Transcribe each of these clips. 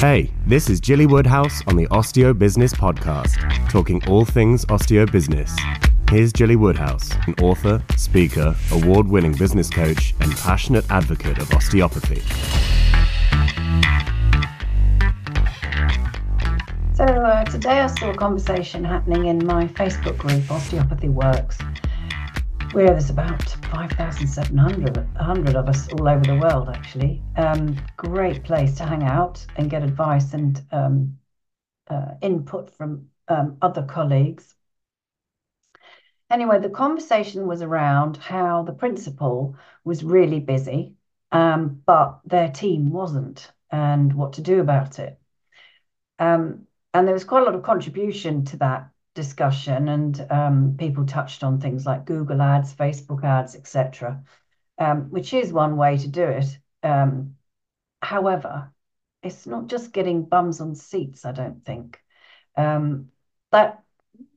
Hey, this is Gilly Woodhouse on the Osteo Business Podcast, talking all things osteo business. Here's Gilly Woodhouse, an author, speaker, award winning business coach, and passionate advocate of osteopathy. So, uh, today I saw a conversation happening in my Facebook group, Osteopathy Works, where there's about 5,700 100 of us all over the world, actually. Um, great place to hang out and get advice and um, uh, input from um, other colleagues. Anyway, the conversation was around how the principal was really busy, um, but their team wasn't, and what to do about it. Um, and there was quite a lot of contribution to that discussion and um, people touched on things like Google ads, Facebook ads, etc., um, which is one way to do it. Um, however, it's not just getting bums on seats, I don't think. Um, that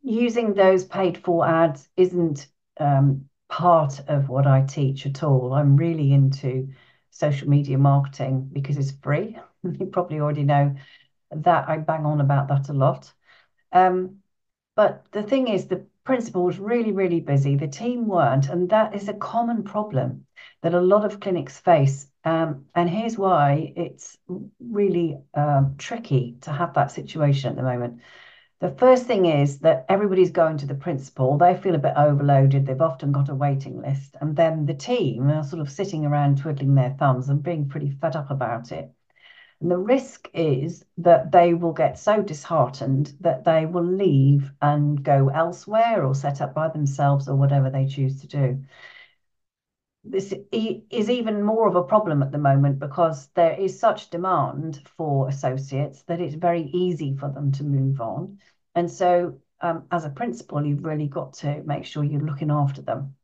using those paid for ads isn't um, part of what I teach at all. I'm really into social media marketing because it's free. you probably already know that I bang on about that a lot. Um, but the thing is, the principal was really, really busy. The team weren't. And that is a common problem that a lot of clinics face. Um, and here's why it's really um, tricky to have that situation at the moment. The first thing is that everybody's going to the principal. They feel a bit overloaded. They've often got a waiting list. And then the team are sort of sitting around twiddling their thumbs and being pretty fed up about it. And the risk is that they will get so disheartened that they will leave and go elsewhere or set up by themselves or whatever they choose to do. This is even more of a problem at the moment because there is such demand for associates that it's very easy for them to move on. And so, um, as a principal, you've really got to make sure you're looking after them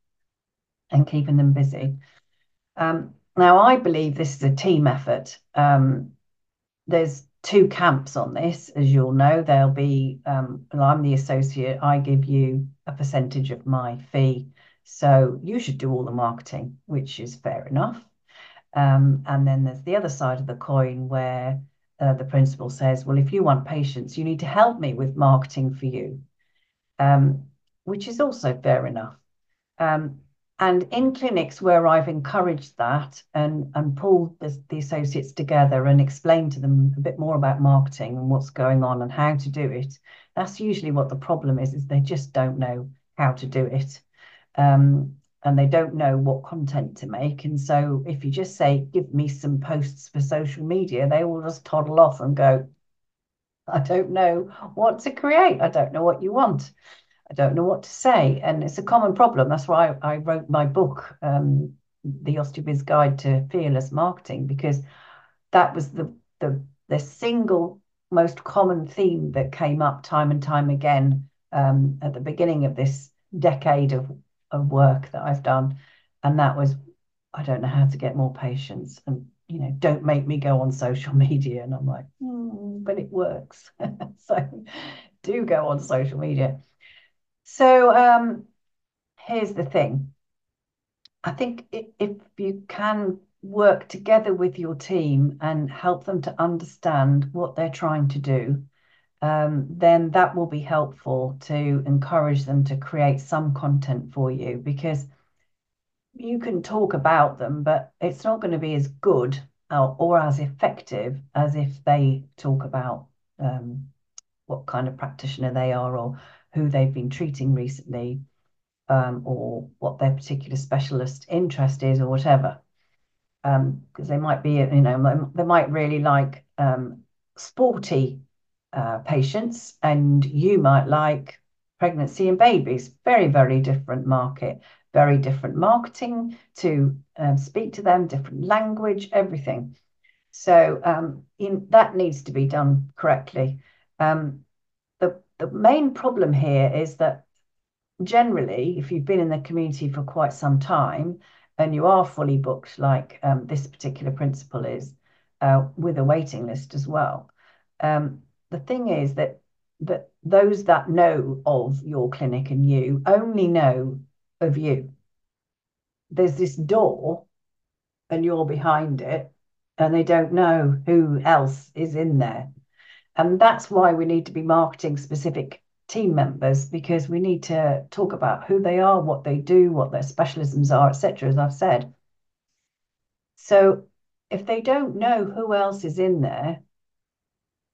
and keeping them busy. Um, now, I believe this is a team effort. Um, there's two camps on this, as you'll know. There'll be, um, well, I'm the associate, I give you a percentage of my fee. So you should do all the marketing, which is fair enough. Um, and then there's the other side of the coin where uh, the principal says, well, if you want patients, you need to help me with marketing for you, um, which is also fair enough. Um, and in clinics where I've encouraged that and, and pulled the, the, associates together and explained to them a bit more about marketing and what's going on and how to do it, that's usually what the problem is, is they just don't know how to do it. Um, and they don't know what content to make. And so if you just say, give me some posts for social media, they will just toddle off and go, I don't know what to create. I don't know what you want. I don't know what to say. And it's a common problem. That's why I, I wrote my book, um, The Osteobiz Guide to Fearless Marketing, because that was the, the, the single most common theme that came up time and time again um, at the beginning of this decade of, of work that I've done. And that was, I don't know how to get more patients. And you know, don't make me go on social media. And I'm like, mm, but it works. so do go on social media. So um, here's the thing. I think if you can work together with your team and help them to understand what they're trying to do, um, then that will be helpful to encourage them to create some content for you because you can talk about them, but it's not going to be as good or, or as effective as if they talk about um, what kind of practitioner they are or who they've been treating recently um, or what their particular specialist interest is or whatever. Because um, they might be, you know, they might really like um, sporty uh, patients and you might like pregnancy and babies. Very, very different market, very different marketing to um, speak to them, different language, everything. So um, in, that needs to be done correctly. Um, the main problem here is that generally, if you've been in the community for quite some time and you are fully booked, like um, this particular principal is, uh, with a waiting list as well, um, the thing is that that those that know of your clinic and you only know of you. There's this door, and you're behind it, and they don't know who else is in there. And that's why we need to be marketing specific team members because we need to talk about who they are, what they do, what their specialisms are, etc. As I've said. So if they don't know who else is in there,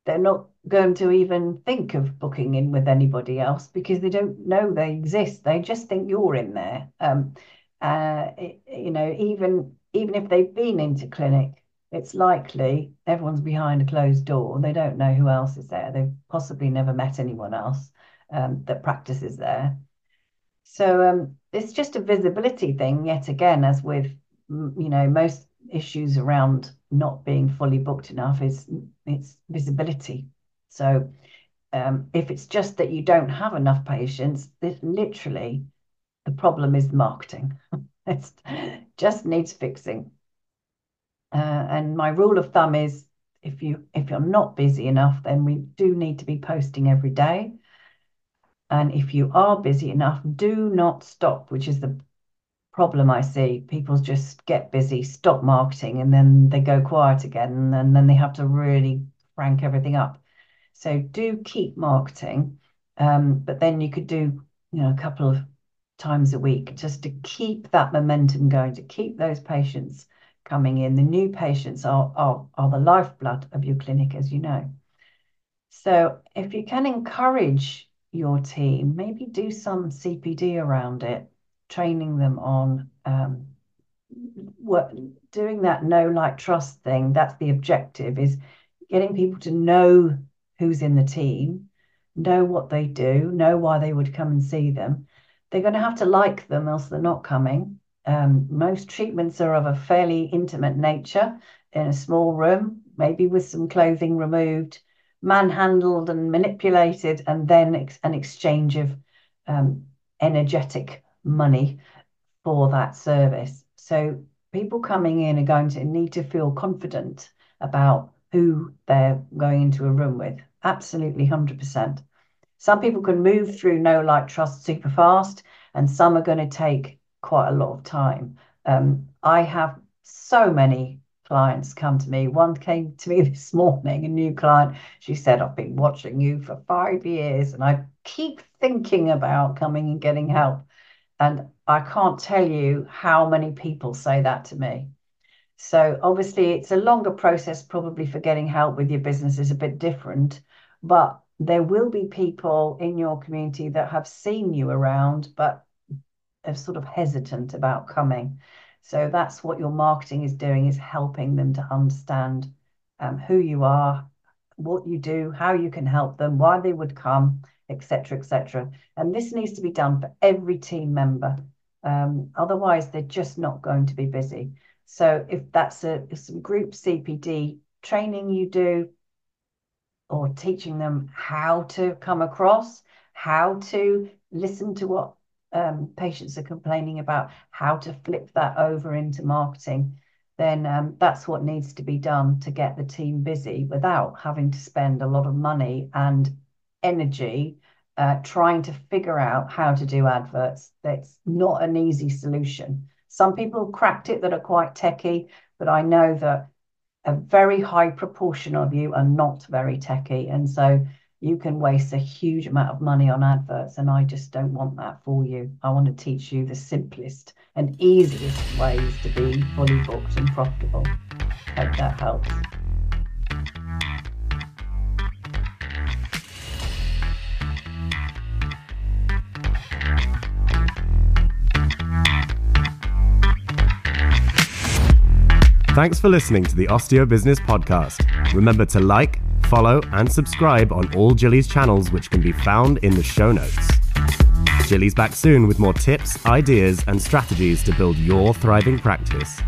they're not going to even think of booking in with anybody else because they don't know they exist. They just think you're in there. Um, uh, it, you know, even even if they've been into clinic, it's likely everyone's behind a closed door. They don't know who else is there. They've possibly never met anyone else um, that practices there. So um, it's just a visibility thing yet again, as with you know most issues around not being fully booked enough is it's visibility. So um, if it's just that you don't have enough patients, it literally the problem is marketing. it just needs fixing. Uh, and my rule of thumb is if you if you're not busy enough, then we do need to be posting every day. And if you are busy enough, do not stop, which is the problem I see. People just get busy, stop marketing, and then they go quiet again, and then they have to really crank everything up. So do keep marketing, um, but then you could do you know a couple of times a week just to keep that momentum going, to keep those patients coming in. The new patients are are, are the lifeblood of your clinic, as you know. So if you can encourage your team, maybe do some CPD around it training them on um, what doing that know like trust thing that's the objective is getting people to know who's in the team know what they do know why they would come and see them they're going to have to like them else they're not coming um, most treatments are of a fairly intimate nature in a small room maybe with some clothing removed manhandled and manipulated and then ex- an exchange of um, energetic money for that service. So people coming in are going to need to feel confident about who they're going into a room with. Absolutely 100%. Some people can move through no like trust super fast, and some are going to take quite a lot of time. Um, I have so many clients come to me. One came to me this morning, a new client. She said, I've been watching you for five years and I keep thinking about coming and getting help. And I can't tell you how many people say that to me. So obviously, it's a longer process, probably for getting help with your business is a bit different, but there will be people in your community that have seen you around, but are sort of hesitant about coming. So that's what your marketing is doing is helping them to understand um, who you are, what you do, how you can help them, why they would come, etc., etc. And this needs to be done for every team member. Um, otherwise, they're just not going to be busy. So if that's a some group CPD training you do, or teaching them how to come across, how to listen to what um, patients are complaining about, how to flip that over into marketing, then um, that's what needs to be done to get the team busy without having to spend a lot of money and energy uh, trying to figure out how to do adverts. That's not an easy solution. Some people cracked it that are quite techy, but I know that a very high proportion of you are not very techy. And so you can waste a huge amount of money on adverts. And I just don't want that for you. I want to teach you the simplest and easiest ways to be fully booked and profitable. Hope that helps. Thanks for listening to the Osteo Business Podcast. Remember to like, follow, and subscribe on all Gilly's channels, which can be found in the show notes. Gilly's back soon with more tips, ideas, and strategies to build your thriving practice.